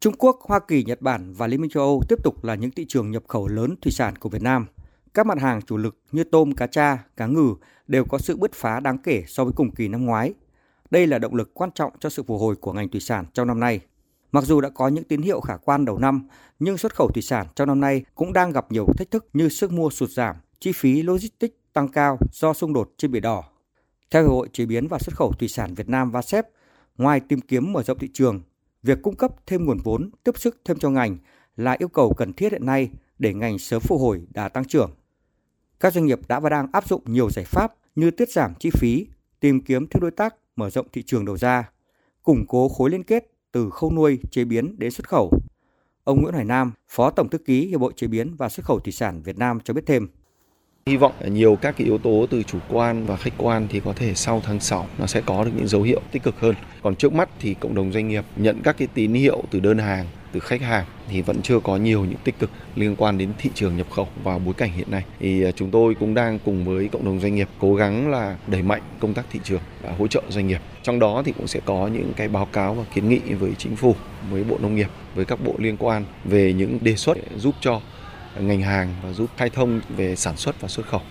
Trung Quốc, Hoa Kỳ, Nhật Bản và Liên minh châu Âu tiếp tục là những thị trường nhập khẩu lớn thủy sản của Việt Nam. Các mặt hàng chủ lực như tôm, cá tra, cá ngừ đều có sự bứt phá đáng kể so với cùng kỳ năm ngoái. Đây là động lực quan trọng cho sự phục hồi của ngành thủy sản trong năm nay. Mặc dù đã có những tín hiệu khả quan đầu năm, nhưng xuất khẩu thủy sản trong năm nay cũng đang gặp nhiều thách thức như sức mua sụt giảm, chi phí logistics tăng cao do xung đột trên Biển Đỏ. Theo Hiệp hội Chế biến và Xuất khẩu Thủy sản Việt Nam VASEP, ngoài tìm kiếm mở rộng thị trường, việc cung cấp thêm nguồn vốn tiếp sức thêm cho ngành là yêu cầu cần thiết hiện nay để ngành sớm phục hồi đà tăng trưởng. Các doanh nghiệp đã và đang áp dụng nhiều giải pháp như tiết giảm chi phí, tìm kiếm thêm đối tác, mở rộng thị trường đầu ra, củng cố khối liên kết từ khâu nuôi, chế biến đến xuất khẩu. Ông Nguyễn Hoài Nam, Phó Tổng thư ký Hiệp hội Chế biến và Xuất khẩu Thủy sản Việt Nam cho biết thêm. Hy vọng nhiều các cái yếu tố từ chủ quan và khách quan thì có thể sau tháng 6 nó sẽ có được những dấu hiệu tích cực hơn. Còn trước mắt thì cộng đồng doanh nghiệp nhận các cái tín hiệu từ đơn hàng, từ khách hàng thì vẫn chưa có nhiều những tích cực liên quan đến thị trường nhập khẩu vào bối cảnh hiện nay. Thì à, chúng tôi cũng đang cùng với cộng đồng doanh nghiệp cố gắng là đẩy mạnh công tác thị trường và hỗ trợ doanh nghiệp. Trong đó thì cũng sẽ có những cái báo cáo và kiến nghị với chính phủ, với Bộ Nông nghiệp, với các bộ liên quan về những đề xuất giúp cho ngành hàng và giúp khai thông về sản xuất và xuất khẩu.